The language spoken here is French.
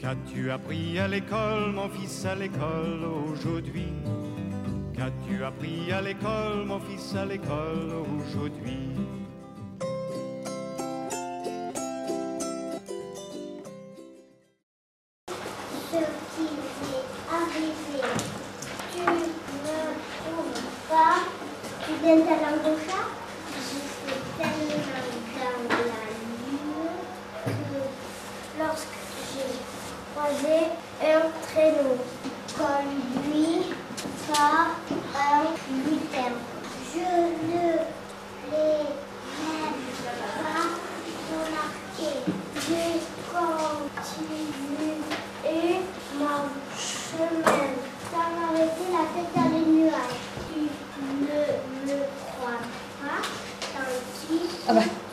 Qu'as-tu appris à l'école, mon fils, à l'école aujourd'hui? Qu'as-tu appris à l'école, mon fils, à l'école aujourd'hui? Tu ne trouves pas? Tu donnes ta langue au chat croisé un traîneau, conduit par un lutin, je ne l'ai même pas remarqué. J'ai continué mon chemin sans arrêter la tête dans les nuages. Tu ne me crois pas, tant pis.